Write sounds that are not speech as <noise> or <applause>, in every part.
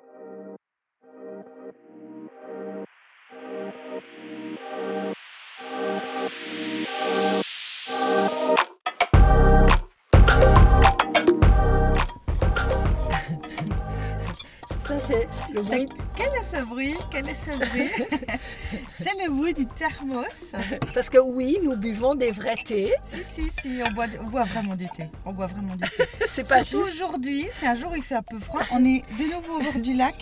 Thank you. C'est le bruit. Quel est ce bruit Quel est ce bruit <laughs> C'est le bruit du thermos. Parce que oui, nous buvons des vrais thés. Si, si, si, on boit, on boit vraiment du thé. On boit vraiment du thé. <laughs> C'est pas Surtout juste. aujourd'hui, c'est un jour où il fait un peu froid. On est de nouveau au bord du lac.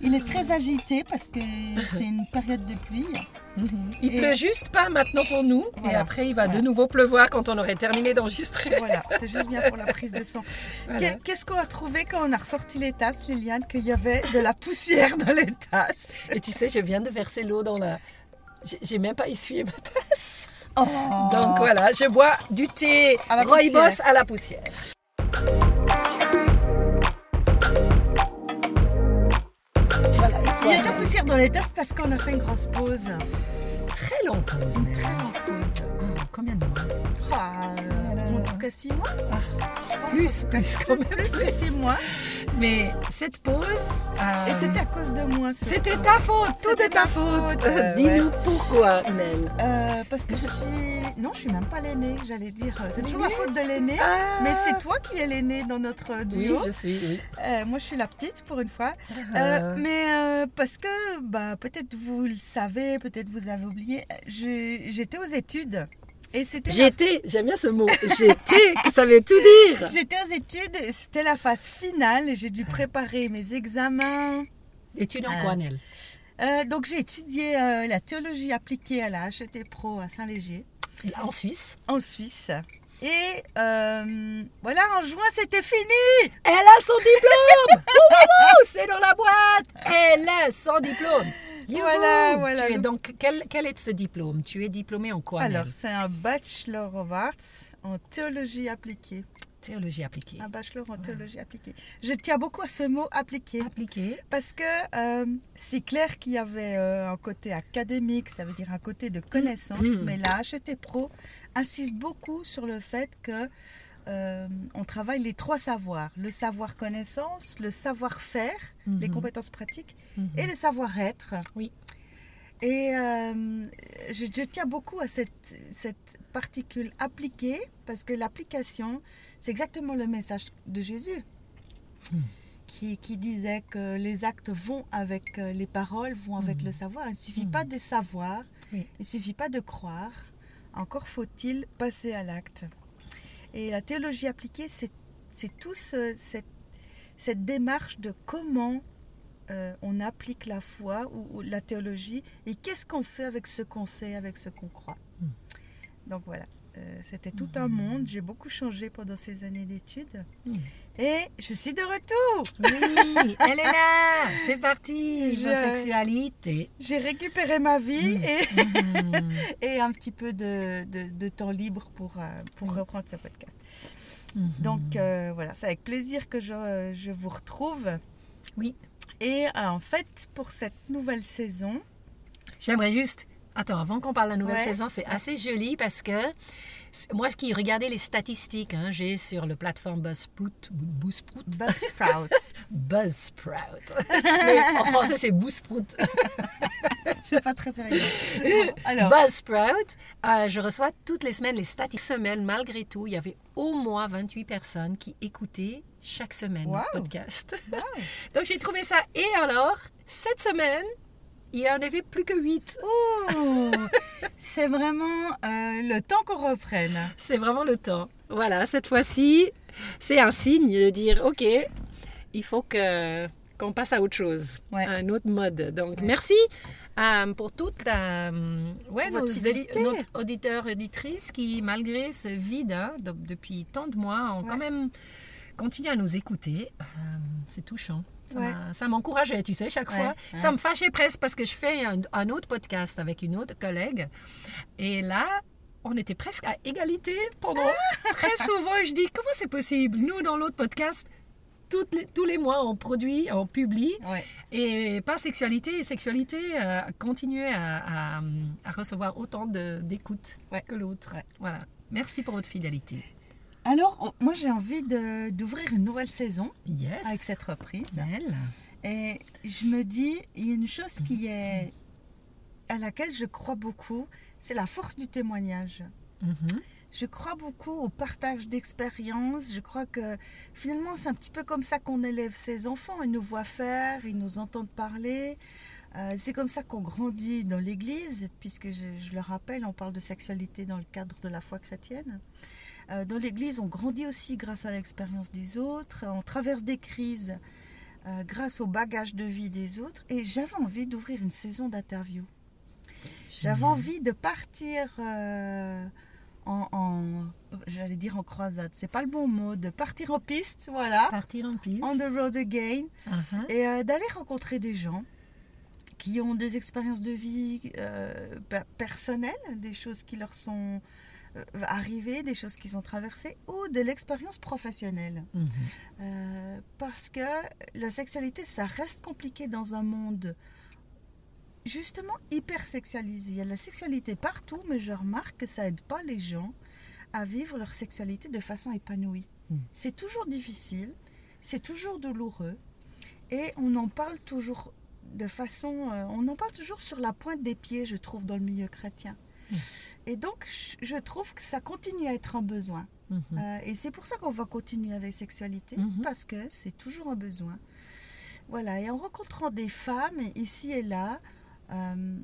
Il est très agité parce que c'est une période de pluie. Il Et- pleut juste pas maintenant pour nous. Et après, il va de nouveau pleuvoir quand on aurait terminé d'enregistrer. Voilà, c'est juste bien pour la prise de son. Voilà. Qu'est-ce qu'on a trouvé quand on a ressorti les tasses, Liliane Qu'il y avait de la poussière dans les tasses? Et tu sais, je viens de verser l'eau dans la. J'ai- même pas essuyé ma tasse. Oh. Donc voilà, je bois du thé rooibos à la poussière. Dans les tasses parce qu'on a fait une grosse pause. Très longue pause. Une très longue pause. Ah, combien de mois? Euh, cas six mois? Plus, plus quand même. Plus que six mois. Mais cette pause. Et euh, c'était à cause de moi. C'était ta faute, tout est ta faute. euh, <laughs> Dis-nous pourquoi, Nel. Euh, parce que je suis. Non, je suis même pas l'aînée, j'allais dire. C'est toujours la L'aînée faute de l'aîné. Ah. Mais c'est toi qui es l'aîné dans notre Oui, duo. je suis. Oui. Moi, je suis la petite pour une fois. Ah. Mais parce que, bah, peut-être vous le savez, peut-être vous avez oublié, j'étais aux études. Et c'était la- J'étais, j'aime bien ce mot. J'étais, ça veut tout dire. <laughs> J'étais aux études, c'était la phase finale. et J'ai dû préparer mes examens. Études en quoi, Nel? Euh, donc, j'ai étudié euh, la théologie appliquée à la HET Pro à Saint-Léger, En Suisse? en Suisse. Et euh, voilà, en juin, c'était fini. Elle a son diplôme C'est dans la boîte Elle a son diplôme Youhou Voilà, voilà. Tu es donc, quel, quel est ce diplôme? Tu es diplômé en quoi, Alors, c'est un Bachelor of Arts en théologie appliquée. Théologie appliquée. Un bachelor en théologie appliquée. Je tiens beaucoup à ce mot appliqué. Appliquée Parce que euh, c'est clair qu'il y avait euh, un côté académique, ça veut dire un côté de connaissance, Mm. mais la HET Pro insiste beaucoup sur le fait que euh, on travaille les trois savoirs le savoir connaissance, le savoir-faire, les Mhm. compétences pratiques, Mhm. et le savoir-être. Oui. Et euh, je, je tiens beaucoup à cette, cette particule appliquée, parce que l'application, c'est exactement le message de Jésus, Hmm. qui, qui disait que les actes vont avec euh, les paroles, vont avec Hmm. le savoir. Il ne suffit Hmm. pas de savoir, Oui. il ne suffit pas de croire, encore faut-il passer à l'acte. Et la théologie appliquée, c'est tout ce- cette, cette démarche de comment euh, on applique la foi ou, ou la théologie et qu'est-ce qu'on fait avec ce qu'on sait, avec ce qu'on croit. Mm. Donc voilà, euh, c'était tout un monde. J'ai beaucoup changé pendant ces années d'études. Mm. Et je suis de retour. Oui, elle est là C'est parti Je- Homosexualité. J'ai récupéré ma vie Mm. et, Mhm. <laughs> et un petit peu de, de- de temps libre pour, euh, pour reprendre ce podcast. Mhm. Donc euh, voilà, c'est avec plaisir que je, je vous retrouve. Oui. Et euh, en fait, pour cette nouvelle saison, J'aimerais juste. Attends, avant qu'on parle de la nouvelle Ouais. saison, c'est assez joli parce que moi qui regardais les statistiques, hein, j'ai sur le plateforme Buzzsprout, Buzzsprout, Buzzsprout. <laughs> Buzzsprout. Mais en français, c'est Buzzsprout. <laughs> c'est pas très sérieux. <laughs> Alors, Buzzsprout, euh, je reçois toutes les semaines les statistiques. Semaine, malgré tout, il y avait au moins 28 personnes qui écoutaient chaque semaine Wow. le podcast. wow. Donc j'ai trouvé ça. Et alors, cette semaine, il y en avait plus que 8. Ouh, <laughs> c'est vraiment euh, le temps qu'on reprenne. C'est vraiment le temps. Voilà, cette fois-ci, c'est un signe de dire, OK, il faut que qu'on passe à autre chose, Ouais. à un autre mode. Donc, merci euh, pour toute la, euh, ouais, nos, notre auditeurs auditrices qui, malgré ce vide hein, de- depuis tant de mois, ont quand même continué à nous écouter. Euh, c'est touchant. Ça Ouais. m'a- Ça m'encourageait, tu sais, chaque Ouais, fois. ouais. Ça me fâchait presque parce que je fais un, un autre podcast avec une autre collègue. Et là, on était presque à égalité pendant Ah! très souvent. Et je dis, comment c'est possible? Nous, dans l'autre podcast, toutes les- tous les mois, on produit, on publie. Et pas sexualité et sexualité euh, continuer à, à- à recevoir autant d'écoute que l'autre. Voilà. Merci pour votre fidélité. Alors, on- moi j'ai envie d'ouvrir une nouvelle saison Yes. avec cette reprise. Belle. Et je me dis, il y a une chose qui est à laquelle je crois beaucoup, c'est la force du témoignage. Mhm. Je crois beaucoup au partage d'expériences. Je crois que finalement, c'est un petit peu comme ça qu'on élève ses enfants. Ils nous voient faire, ils nous entendent parler. Euh, c'est comme ça qu'on grandit dans l'Église, puisque je, je, le rappelle, on parle de sexualité dans le cadre de la foi chrétienne. Euh, dans l'Église, on grandit aussi grâce à l'expérience des autres. On traverse des crises euh, grâce au bagage de vie des autres. Et j'avais envie d'ouvrir une saison d'interview. J'avais envie de partir euh, en, en j'allais dire en croisade, c'est pas le bon mot, de partir en piste, voilà. Partir en piste. On the road again. Uh -huh. Et euh, d'aller rencontrer des gens qui ont des expériences de vie euh, personnelles, des choses qui leur sont arrivées, des choses qu'ils ont traversées, ou de l'expérience professionnelle. -hmm. euh, parce que la sexualité, ça reste compliqué dans un monde justement hyper sexualisé. Il y a la sexualité partout, mais je remarque que ça aide pas les gens à vivre leur sexualité de façon épanouie. Mm. C'est toujours difficile, c'est toujours douloureux, et on en parle toujours de façon, euh, on en parle toujours sur la pointe des pieds, je trouve, dans le milieu chrétien. Et donc, je trouve que ça continue à être un besoin. Mm -hmm. Euh, et c'est pour ça qu'on va continuer avec sexualité, Mhm. parce que c'est toujours un besoin. Voilà, et en rencontrant des femmes ici et là, euh,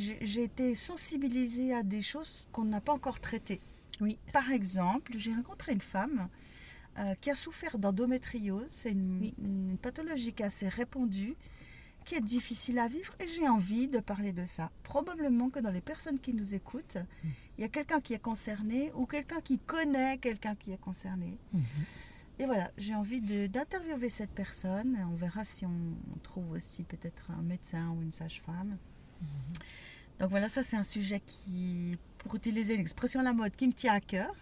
j'ai j'ai été sensibilisée à des choses qu'on n'a pas encore traitées. Oui. Par exemple, j'ai rencontré une femme euh, qui a souffert d'endométriose. C'est une, Oui. une pathologie qui est assez répandue, qui est difficile à vivre, et j'ai envie de parler de ça. Probablement que dans les personnes qui nous écoutent, il y a quelqu'un qui est concerné ou quelqu'un qui connaît quelqu'un qui est concerné. Mhm. Et voilà, j'ai envie d'interviewer cette personne. On verra si on, on trouve aussi peut-être un médecin ou une sage-femme. Donc voilà, ça c'est un sujet qui, pour utiliser une expression à la mode, qui me tient à cœur.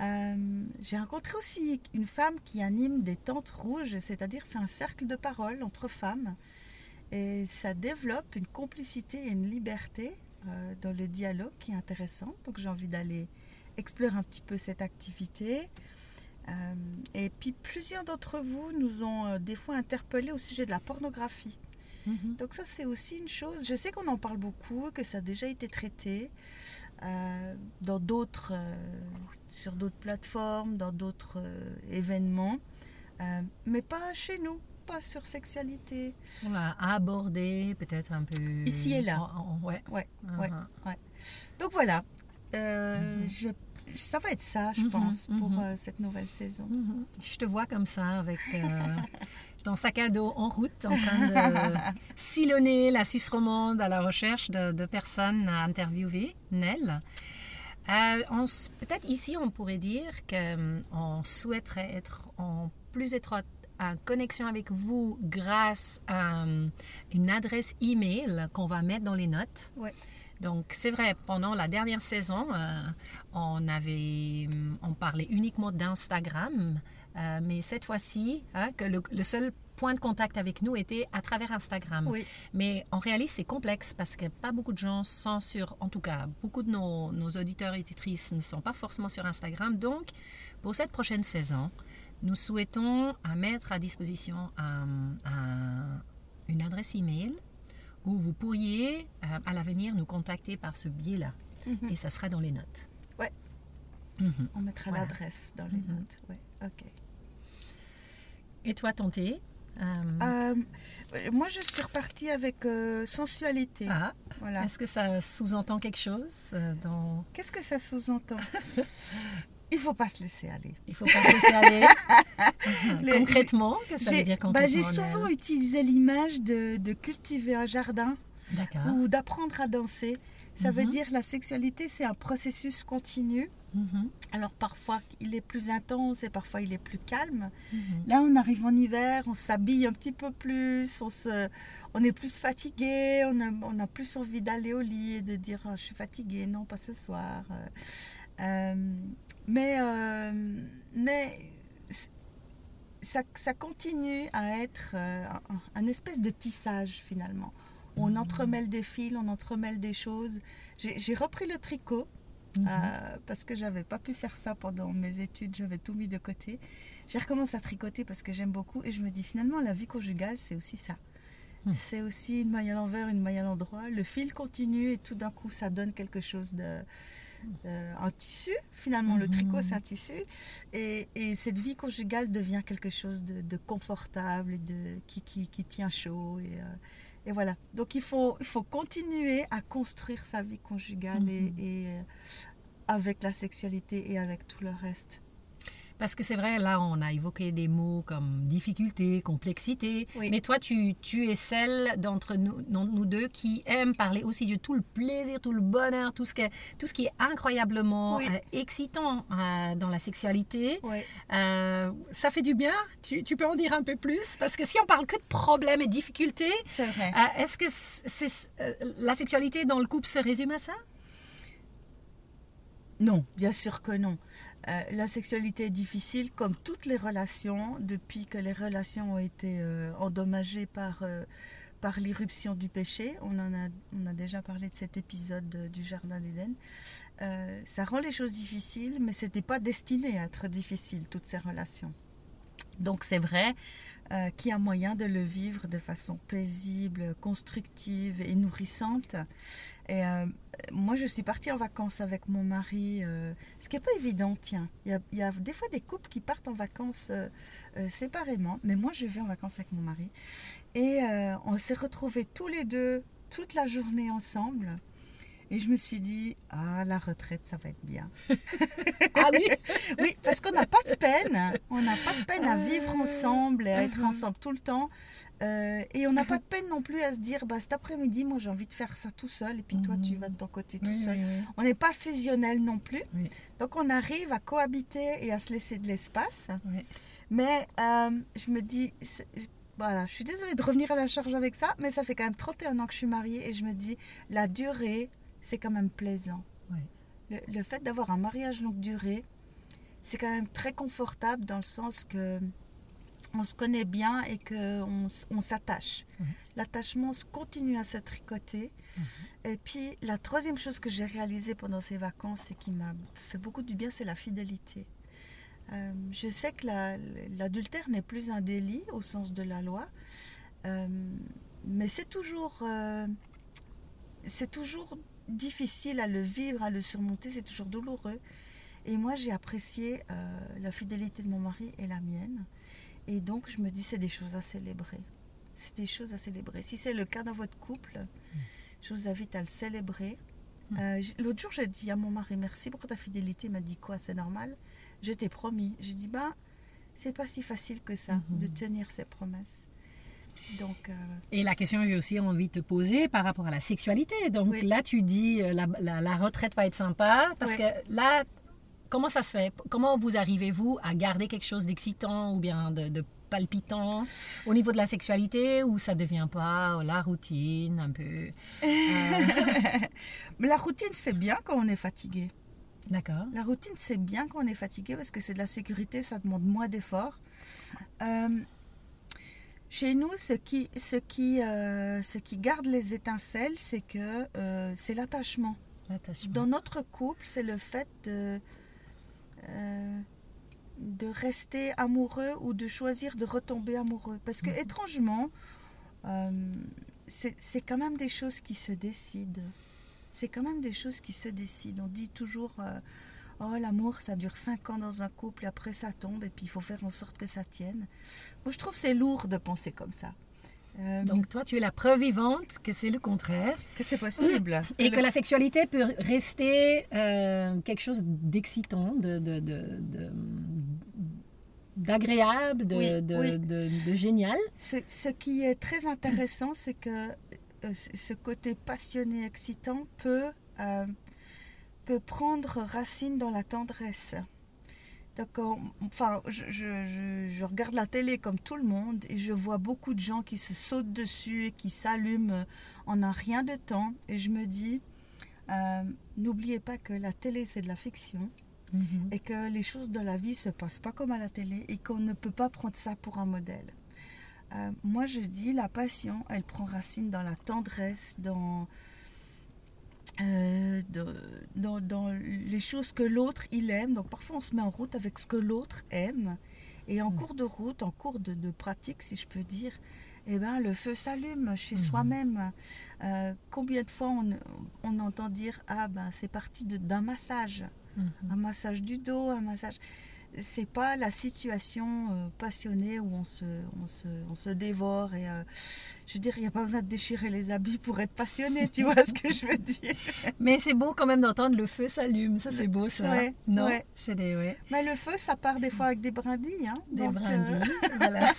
Euh, j'ai rencontré aussi une femme qui anime des tentes rouges, c'est-à-dire c'est un cercle de parole entre femmes. Et ça développe une complicité et une liberté euh, dans le dialogue qui est intéressant. Donc j'ai envie d'aller explorer un petit peu cette activité. Euh, et puis plusieurs d'entre vous nous ont euh, des fois interpellés au sujet de la pornographie. Mhm. Donc ça c'est aussi une chose, je sais qu'on en parle beaucoup, que ça a déjà été traité dans d'autres, sur d'autres plateformes, dans d'autres événements, mais pas chez nous, pas sur sexualité. On l'a abordé peut-être un peu. Ici et là. En- en- ouais. Ouais, Uh-huh. ouais. Donc voilà, Euh, Mhm. je- ça va être ça je Mhm, pense pour mhm. euh, cette nouvelle saison. Je te vois comme ça, avec euh, <laughs> ton sac à dos en route, en train de <laughs> sillonner la Suisse romande à la recherche de, de personnes à interviewer. Euh, on s- Peut-être ici, on pourrait dire qu'on souhaiterait être en plus étroite en connexion avec vous grâce à euh, une adresse email qu'on va mettre dans les notes. Ouais. Donc c'est vrai, pendant la dernière saison, euh, on avait, on parlait uniquement d'Instagram, euh, mais cette fois-ci, hein, que le, le seul point de contact avec nous était à travers Instagram. Oui, Mais en réalité, c'est complexe parce que pas beaucoup de gens sont sur, en tout cas, beaucoup de nos, nos auditeurs et auditrices ne sont pas forcément sur Instagram. Donc, pour cette prochaine saison, nous souhaitons à mettre à disposition euh, un- une adresse email où vous pourriez euh, à l'avenir nous contacter par ce biais-là. Mhm. Et ça sera dans les notes. Ouais. Mhm. on mettra Voilà. l'adresse dans les Mhm. notes. Ouais, ok. Et toi, Tanté euh, Euh, moi, je suis repartie avec euh, sensualité. ah, Voilà. Est-ce que ça sous-entend quelque chose euh, dans... Qu'est-ce que ça sous-entend? <laughs> Il faut pas se laisser aller. Il faut pas se laisser aller <laughs> Les- concrètement. Qu'est-ce que ça veut dire bah, concrètement j'ai souvent utilisé l'image de, de cultiver un jardin ou d'apprendre à danser. Ça veut Mhm. dire la sexualité, c'est un processus continu. Mhm, Alors parfois il est plus intense et parfois il est plus calme. mhm. Là on arrive en hiver, on s'habille un petit peu plus, on, se, on est plus fatigué, on a, on a plus envie d'aller au lit et de dire Oh, je suis fatigué, non pas ce soir. Euh, mais euh, mais ça, ça continue à être euh, un, un espèce de tissage finalement. On Mhm. entremêle des fils, on entremêle des choses. J'ai repris le tricot Mhm. euh, parce que j'avais pas pu faire ça pendant mes études, j'avais tout mis de côté. J'ai recommencé à tricoter parce que j'aime beaucoup et je me dis finalement la vie conjugale c'est aussi ça. Mhm. C'est aussi une maille à l'envers, une maille à l'endroit. Le fil continue et tout d'un coup ça donne quelque chose de euh, un tissu. Finalement, le Mhm. tricot, c'est un tissu. Et, et cette vie conjugale devient quelque chose de, de confortable et de, qui, qui, qui tient chaud. Et, euh, et voilà. Donc, il faut, il faut continuer à construire sa vie conjugale et, Mhm. et, euh, avec la sexualité et avec tout le reste. Parce que c'est vrai, là, on a évoqué des mots comme difficulté, complexité. Oui. Mais toi, tu, tu es celle d'entre nous, deux qui aime parler aussi de tout le plaisir, tout le bonheur, tout ce, que, tout ce qui est incroyablement Oui. euh, excitant euh, dans la sexualité. Euh, ça fait du bien tu, tu peux en dire un peu plus? Parce que si on parle que de problèmes et difficultés, C'est vrai. est-ce que c'est, la sexualité dans le couple se résume à ça? Non, bien sûr que non. Euh, la sexualité est difficile comme toutes les relations depuis que les relations ont été euh, endommagées par, euh, par l'irruption du péché. On en a, on a déjà parlé de cet épisode de- du Jardin d'Éden. Ça rend les choses difficiles, mais ce n'était pas destiné à être difficile, toutes ces relations. Donc c'est vrai euh, qu'il y a moyen de le vivre de façon paisible, constructive et nourrissante. Et euh, moi, je suis partie en vacances avec mon mari, euh, ce qui n'est pas évident, tiens. Il y, a, il y a des fois des couples qui partent en vacances euh, séparément, mais moi, je vais en vacances avec mon mari. Et on s'est retrouvés tous les deux toute la journée ensemble. Et je me suis dit, ah, la retraite, ça va être bien. <laughs> Ah oui <laughs> Oui, parce qu'on n'a pas de peine. On n'a pas de peine à vivre ensemble et à être Mhm. ensemble tout le temps. Euh, et on n'a pas de peine non plus à se dire, bah, cet après-midi, moi j'ai envie de faire ça tout seul. Et puis toi, tu Mhm. vas de ton côté tout Oui, seul. oui, oui. On n'est pas fusionnel non plus. Donc on arrive à cohabiter et à se laisser de l'espace. Mais euh, je me dis, voilà, je suis désolée de revenir à la charge avec ça, mais ça fait quand même 31 ans que je suis mariée et je me dis, la durée, c'est quand même plaisant. Oui. Le, le fait d'avoir un mariage longue durée, c'est quand même très confortable dans le sens que on se connaît bien et qu'on on s'attache. Mhm. L'attachement continue à se tricoter. Et puis, la troisième chose que j'ai réalisée pendant ces vacances et qui m'a fait beaucoup du bien, c'est la fidélité. Euh, je sais que la- l'adultère n'est plus un délit au sens de la loi, euh, mais c'est toujours, euh, c'est toujours difficile à le vivre, à le surmonter, c'est toujours douloureux. Et moi, j'ai apprécié euh, la fidélité de mon mari et la mienne. Et donc, je me dis, c'est des choses à célébrer. C'est des choses à célébrer. Si c'est le cas dans votre couple, je vous invite à le célébrer. Mm. Euh, L'autre jour, j'ai dit à mon mari, merci pour ta fidélité. Il m'a dit quoi, c'est normal? Je t'ai promis. J'ai dit, bah, c'est pas si facile que ça Mhm. de tenir ses promesses. Donc, euh, Et la question que j'ai aussi envie de te poser par rapport à la sexualité. Donc Oui. là, tu dis euh, la, la- la retraite va être sympa parce Oui. que là, comment ça se fait? Comment vous arrivez-vous à garder quelque chose d'excitant ou bien de, de palpitant au niveau de la sexualité ou ça devient pas la routine un peu? <laughs> Mais la routine, c'est bien quand on est fatigué. D'accord. La routine, c'est bien quand on est fatigué parce que c'est de la sécurité, ça demande moins d'efforts. Euh, chez nous, ce qui, ce, qui, euh, ce qui garde les étincelles, c'est que euh, c'est l'attachement. Dans notre couple, c'est le fait de, euh, de rester amoureux ou de choisir de retomber amoureux. Parce que, Mhm. étrangement, c'est c'est quand même des choses qui se décident. C'est quand même des choses qui se décident. On dit toujours, oh l'amour, ça dure cinq ans dans un couple, et après ça tombe, et puis il faut faire en sorte que ça tienne. Moi, je trouve que c'est lourd de penser comme ça. Euh, Donc toi, tu es la preuve vivante que c'est le contraire que c'est possible. <clears throat> et Que la sexualité peut rester euh, quelque chose d'excitant, de, de- de- de- d'agréable, de, Oui, de- oui. de- de génial. Ce, ce qui est très intéressant, c'est que euh, ce côté passionné, excitant peut, euh, peut prendre racine dans la tendresse. Donc, on- enfin, je, je- je- je regarde la télé comme tout le monde et je vois beaucoup de gens qui se sautent dessus et qui s'allument en un rien de temps. Et je me dis, euh, n'oubliez pas que la télé, c'est de la fiction et que les choses de la vie se passent pas comme à la télé et qu'on ne peut pas prendre ça pour un modèle. Euh, moi, je dis, la passion, elle prend racine dans la tendresse, dans, euh, dans, dans les choses que l'autre il aime. Donc parfois on se met en route avec ce que l'autre aime. Et en Mm. cours de route, en cours de, de pratique, si je peux dire, eh ben, le feu s'allume chez Mhm. soi-même. Euh, combien de fois on, on entend dire Ah ben c'est parti d'un massage, Mhm. un massage du dos, un massage. C'est pas la situation euh, passionnée où on se, on se, on se dévore et euh, je veux dire, il n'y a pas besoin de déchirer les habits pour être passionné, tu vois ce que je veux dire <laughs> Mais c'est beau quand même d'entendre le feu s'allume. Ça, c'est beau, ça. Ouais, non ouais. C'est des, ouais, Mais le feu, ça part des fois avec des brindilles. Hein, des donc, euh, brindilles. <laughs> voilà.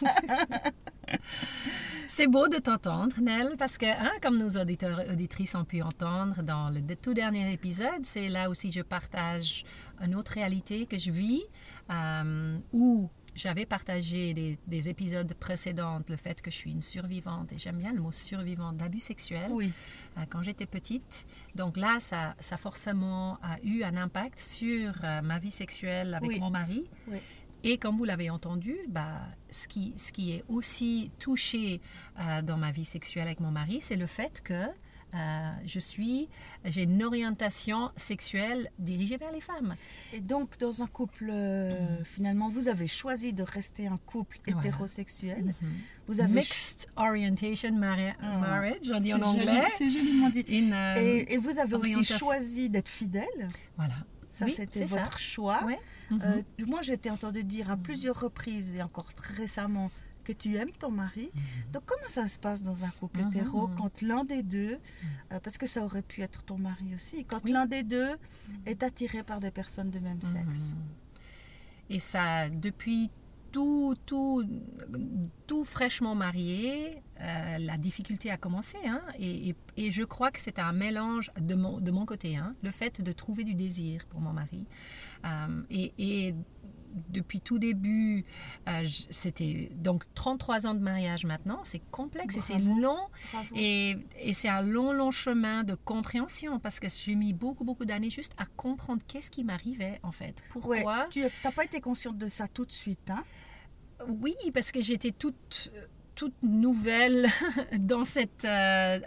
C'est beau de t'entendre, Nell, parce que, hein, comme nos auditeurs et auditrices ont pu entendre dans le tout dernier épisode, c'est là aussi je partage une autre réalité que je vis, euh, où j'avais partagé des, des épisodes précédents le fait que je suis une survivante, et j'aime bien le mot survivante d'abus sexuels oui, euh, quand j'étais petite. Donc là, ça, ça forcément a eu un impact sur euh, ma vie sexuelle avec Oui. mon mari. Oui. Et comme vous l'avez entendu, bah, ce, qui, ce qui est aussi touché euh, dans ma vie sexuelle avec mon mari, c'est le fait que euh, je suis, j'ai une orientation sexuelle dirigée vers les femmes. Et donc, dans un couple, euh, finalement, vous avez choisi de rester un couple Voilà. hétérosexuel. Vous avez Mixed Orientation Ah. Marriage, on dit C'est en anglais. C'est joliment dit. Euh, Et, et vous avez aussi choisi d'être fidèle. voilà. Ça, Oui, c'était ça. votre choix. Ouais. Mhm. Euh, moi, j'ai été entendu dire à plusieurs reprises et encore très récemment que tu aimes ton mari. Donc, comment ça se passe dans un couple Mhm. hétéro quand l'un des deux, euh, parce que ça aurait pu être ton mari aussi, quand Oui. l'un des deux est attiré par des personnes de même sexe? Mhm. Et ça, depuis tout, tout, tout fraîchement marié, euh, la difficulté a commencé. hein, et, et- et je crois que c'est un mélange de mon, de mon côté. hein, le fait de trouver du désir pour mon mari. Euh, et, et depuis tout début, euh, c'était donc 33 ans de mariage maintenant. C'est complexe et c'est long. Bravo. Et, et c'est un long, long chemin de compréhension parce que j'ai mis beaucoup, beaucoup d'années juste à comprendre qu'est-ce qui m'arrivait en fait. Ouais, Pourquoi tu n'as pas été consciente de ça tout de suite. Hein? Oui, parce que j'étais toute, toute nouvelle <laughs> dans cette... euh,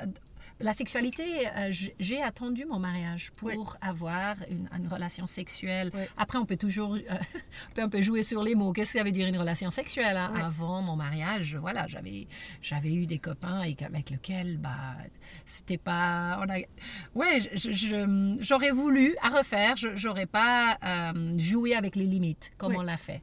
la sexualité, euh, j'ai attendu mon mariage pour Oui. avoir une, une relation sexuelle. Oui. Après, on peut toujours euh, <laughs> on peut un peu jouer sur les mots. Qu'est-ce que ça veut dire une relation sexuelle hein? Oui. Avant mon mariage, voilà, j'avais j'avais eu des copains et avec lesquels bah c'était pas. On a, ouais, j'aurais voulu à refaire. J'aurais pas euh, joué avec les limites comme on l'a fait.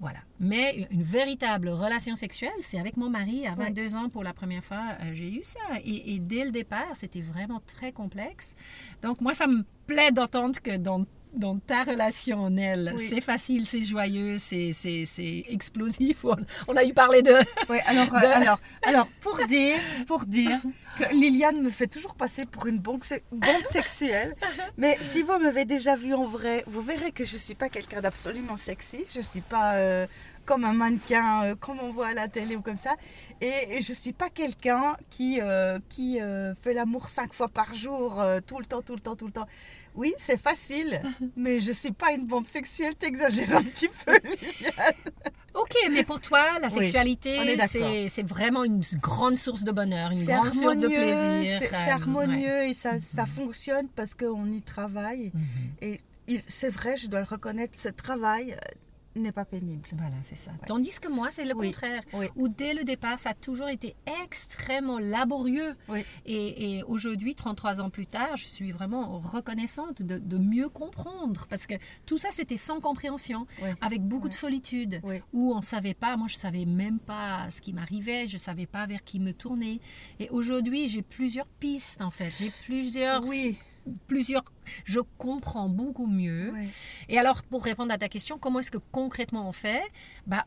Voilà. Mais une véritable relation sexuelle, c'est avec mon mari. À Ouais. 22 ans, pour la première fois, euh, j'ai eu ça. Et, et dès le départ, c'était vraiment très complexe. Donc, moi, ça me plaît d'entendre que dans, dans ta relation, Nell, Oui. c'est facile, c'est joyeux, c'est, c'est, c'est explosif. <laughs> On, on a eu parlé de... Ouais, alors, <laughs> euh, De- alors, alors, pour dire, pour dire que Liliane me fait toujours passer pour une bombe sexuelle, mais si vous m'avez déjà vue en vrai, vous verrez que je ne suis pas quelqu'un d'absolument sexy. Je ne suis pas euh, comme un mannequin, euh, comme on voit à la télé ou comme ça. Et, et je ne suis pas quelqu'un qui, euh, qui euh, fait l'amour cinq fois par jour, tout le temps, tout le temps, tout le temps. Oui, c'est facile, <laughs> mais je ne suis pas une bombe sexuelle. T'exagères un petit peu. <laughs> Ok, mais pour toi, la Oui, sexualité, d'accord. c'est, vraiment une grande source de bonheur, une grande source de plaisir. c'est- harmonieux ouais. et ça, ça fonctionne parce qu'on y travaille. Mhm. Et c'est vrai, je dois le reconnaître, ce travail n'est pas pénible. Voilà, c'est ça. Tandis que moi, c'est le Oui, contraire. oui. Où dès le départ, ça a toujours été extrêmement laborieux. Oui. Et, et aujourd'hui, 33 ans plus tard, je suis vraiment reconnaissante de, de mieux comprendre. Parce que tout ça, c'était sans compréhension, avec beaucoup de solitude, où on ne savait pas, moi je ne savais même pas ce qui m'arrivait, je ne savais pas vers qui me tourner. Et aujourd'hui, j'ai plusieurs pistes en fait. J'ai plusieurs, Oui, plusieurs... Je comprends beaucoup mieux. Et alors, pour répondre à ta question, comment est-ce que concrètement on fait? Bah,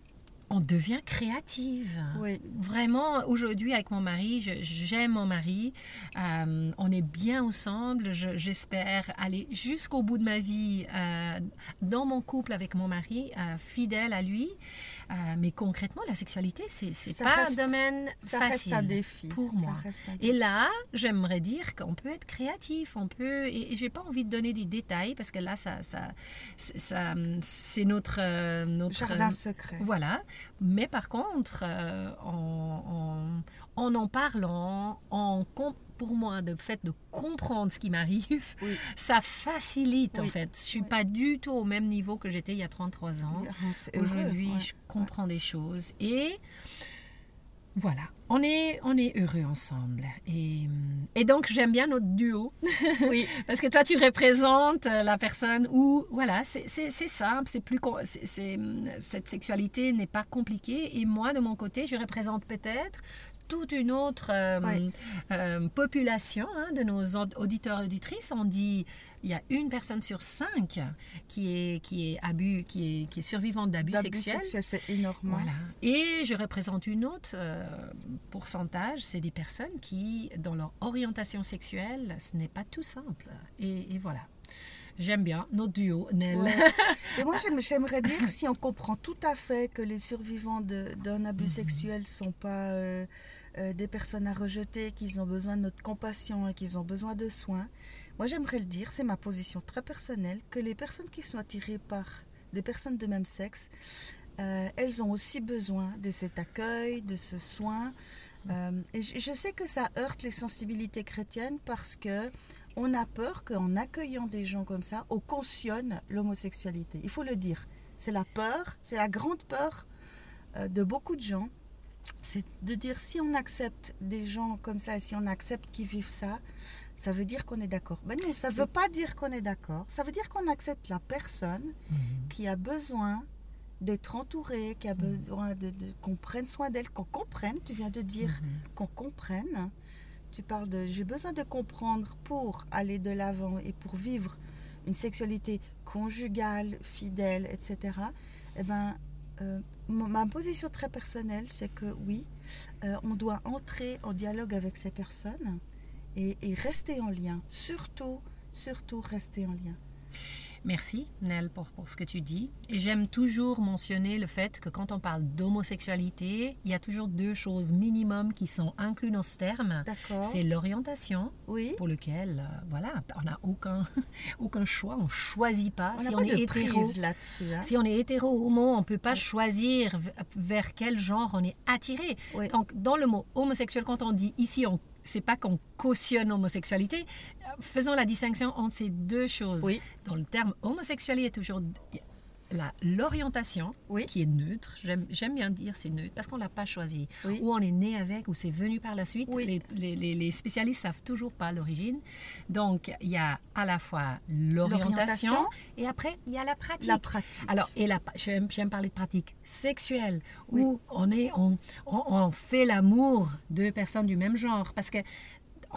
On devient créative. Oui. Vraiment, aujourd'hui, avec mon mari, j'aime mon mari. Euh, on est bien ensemble. Je- J'espère aller jusqu'au bout de ma vie euh, dans mon couple avec mon mari, euh, fidèle à lui. Euh, mais concrètement, la sexualité, c'est pas reste- un domaine Ça facile. reste un défi. pour Ça moi. reste un Et là, j'aimerais dire qu'on peut être créatif, on peut. Et, et j'ai pas envie de donner des détails parce que là, ça, ça, c'est- ça, c'est notre, euh, notre Jardin secret. Voilà. Mais par contre, euh, en, en, en en parlant, en pour moi, le fait de comprendre ce qui m'arrive, Oui. ça facilite en Oui. fait. Je suis Oui. pas du tout au même niveau que j'étais il y a 33 ans. Aujourd'hui, je comprends des choses et voilà, on est, on est heureux ensemble. Et, et donc, j'aime bien notre duo. <laughs> Oui, <laughs> Parce que toi, tu représentes euh, la personne où, voilà, c'est simple, c'est plus, cette sexualité n'est pas compliquée. Et moi, de mon côté, je représente peut-être toute une autre euh, Ouais. euh, population hein, de nos aud- auditeurs et auditrices. On dit, il y a une personne sur cinq qui est, qui est, abus, qui est, qui est survivante d'abus sexuels. sexuel, c'est énorme. Voilà. Et je représente une autre euh, pourcentage, c'est des personnes qui, dans leur orientation sexuelle, ce n'est pas tout simple. Et, et voilà. J'aime bien notre duo, Nel. Ouais. <laughs> Et moi, j'aime- j'aimerais dire, si on comprend tout à fait que les survivants d'un abus Mhm. sexuel ne sont pas euh, euh, des personnes à rejeter, qu'ils ont besoin de notre compassion et qu'ils ont besoin de soins, moi, j'aimerais le dire, c'est ma position très personnelle, que les personnes qui sont attirées par des personnes de même sexe, euh, elles ont aussi besoin de cet accueil, de ce soin. Euh, et je, je sais que ça heurte les sensibilités chrétiennes parce que on a peur qu'en accueillant des gens comme ça, on cautionne l'homosexualité. Il faut le dire. C'est la peur, c'est la grande peur euh, de beaucoup de gens. C'est de dire si on accepte des gens comme ça et si on accepte qu'ils vivent ça, ça veut dire qu'on est d'accord. Ben non, ça ne veut pas dire qu'on est d'accord. Ça veut dire qu'on accepte la personne qui a besoin d'être entourée, qui a besoin de, de- qu'on prenne soin d'elle, qu'on comprenne. Tu viens de dire Mhm. qu'on comprenne. Tu parles de j'ai besoin de comprendre pour aller de l'avant et pour vivre une sexualité conjugale, fidèle, etc. Eh ben, euh, ma position très personnelle, c'est que oui, euh, on doit entrer en dialogue avec ces personnes et rester en lien. Surtout, surtout rester en lien. Merci, Nel, pour, pour ce que tu dis. Et j'aime toujours mentionner le fait que quand on parle d'homosexualité, il y a toujours deux choses minimum qui sont incluses dans ce terme. D'accord C'est l'orientation, Oui. pour lequel, euh, voilà, on n'a aucun, <laughs> aucun choix, on choisit pas. On si on pas est de hétéro, prise là-dessus. hein. Si on est hétéro ou homo, on ne peut pas choisir vers quel genre on est attiré. Oui. Donc, dans le mot homosexuel, quand on dit ici, on c'est pas qu'on cautionne l'homosexualité, euh, faisons la distinction entre ces deux choses. Oui. Dans le terme homosexuel, il y a toujours l'orientation Oui. qui est neutre. J'aime bien dire c'est neutre parce qu'on l'a pas choisi. Oui. Ou on est né avec, ou c'est venu par la suite. Oui. Les, les- les- les spécialistes savent toujours pas l'origine. Donc, il y a à la fois l'orientation et après, il y a la pratique. La pratique. Alors, et j'aime parler de pratique sexuelle, où on, est, on, on, on fait l'amour de personnes du même genre. Parce que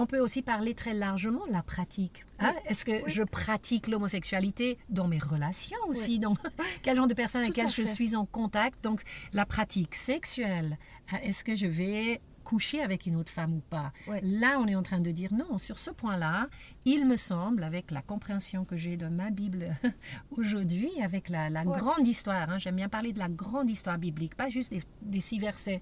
on peut aussi parler très largement de la pratique. hein? Est-ce que Oui. je pratique l'homosexualité dans mes relations aussi? Dans <laughs> Quel genre de personnes avec lesquelles je suis en contact? Donc, la pratique sexuelle. hein, Est-ce que je vais coucher avec une autre femme ou pas. Là, on est en train de dire non. Sur ce point-là, il me semble, avec la compréhension que j'ai de ma Bible <laughs> aujourd'hui, avec la, la Ouais. grande histoire, hein, j'aime bien parler de la grande histoire biblique, pas juste des, des six versets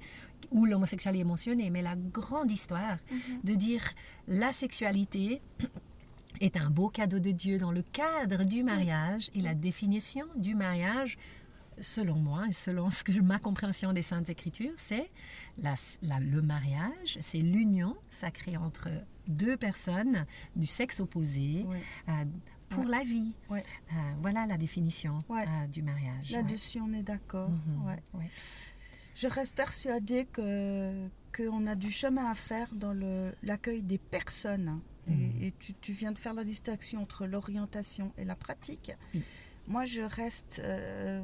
où l'homosexualité est mentionnée, mais la grande histoire de dire la sexualité <clears throat> est un beau cadeau de Dieu dans le cadre du mariage et la définition du mariage selon moi et selon <laughs> ce que ma compréhension des Saintes Écritures, c'est la- la- le mariage, c'est l'union sacrée entre deux personnes du sexe opposé Oui. euh, pour la vie. Ouais. Euh, voilà la définition Ouais. euh, du mariage. Là-dessus, on est d'accord. Mhm. Je reste persuadée que qu'on a du chemin à faire dans l'accueil des personnes. Et- Mhm. Et, tu, tu viens de faire la distinction entre l'orientation et la pratique. Moi, je reste euh,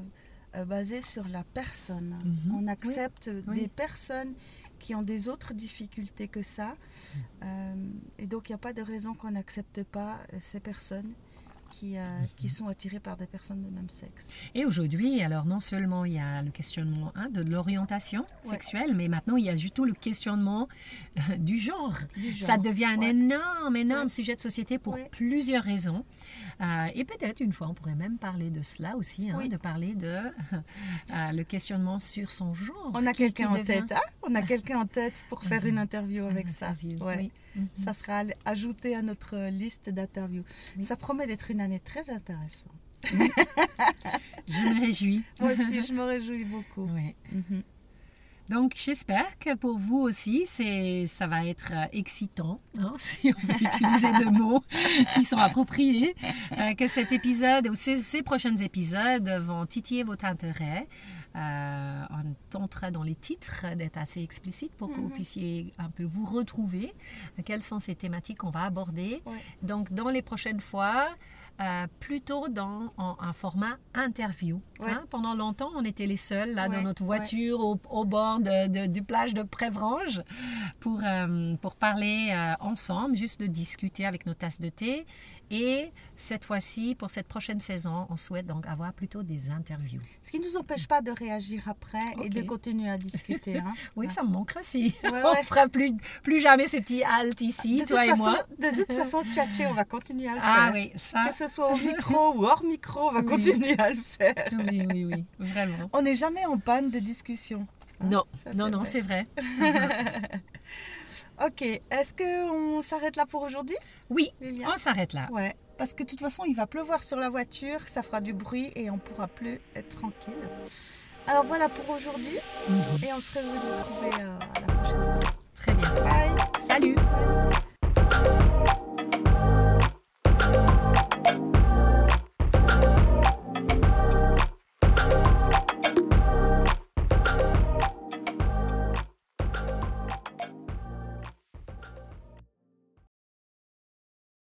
euh, basée sur la personne. Mhm. On accepte Oui. des personnes qui ont des autres difficultés que ça. Euh, et donc, il n'y a pas de raison qu'on n'accepte pas euh, ces personnes qui, euh, qui sont attirées par des personnes de même sexe. Et aujourd'hui, alors non seulement il y a le questionnement hein, de l'orientation Ouais. sexuelle, mais maintenant il y a surtout le questionnement euh, du genre. Du Ça devient un Ouais. énorme, énorme Ouais. sujet de société pour plusieurs raisons. Euh, et peut-être une fois, on pourrait même parler de cela aussi, hein, Oui. de parler de <laughs> le questionnement sur son genre. On a quelqu'un en devient tête, hein On a quelqu'un en tête pour faire une interview un avec ça. interview, Ouais. Mhm. Ça sera ajouté à notre liste d'interviews. Oui. Ça promet d'être une année très intéressante. <laughs> Je me réjouis. Moi aussi, je me réjouis beaucoup. Mhm. Donc j'espère que pour vous aussi, ça va être euh, excitant, hein, <laughs> si on veut utiliser de mots qui sont appropriés, euh, que cet épisode ou ces, ces prochains épisodes vont titiller votre intérêt. Euh, on tentera dans les titres d'être assez explicite pour que vous puissiez un peu vous retrouver. Quelles sont ces thématiques qu'on va aborder? Ouais. Donc dans les prochaines fois, euh, plutôt dans en- un format interview. Ouais. hein. Pendant longtemps, on était les seuls là Ouais, dans notre ouais. voiture au, au bord de, de- du plage de Prévrange pour, euh, pour parler euh, ensemble, juste de discuter avec nos tasses de thé. Et cette fois-ci, pour cette prochaine saison, on souhaite donc avoir plutôt des interviews. Ce qui ne nous empêche pas de réagir après et de continuer à discuter. hein. <laughs> Oui, Ouais. ça me manquera si <laughs> Ouais, on ouais. fera plus, plus jamais ces petits haltes ici, de, toi et façon, moi. de toute façon, tchatcher, on va continuer à le Ah faire. oui, ça, Que ce soit au micro ou hors micro, on va Oui. continuer à le faire. oui, oui, oui, vraiment. On n'est jamais en panne de discussion. hein. Non, Ça, non, non, c'est vrai. <laughs> Ok, est-ce qu'on s'arrête là pour aujourd'hui? Oui, on s'arrête là. Ouais, parce que de toute façon, il va pleuvoir sur la voiture, ça fera du bruit et on pourra plus être tranquille. Alors voilà pour aujourd'hui mhm. et on se réjouit de vous retrouver euh, à la prochaine fois. Très bien. Bye. Salut.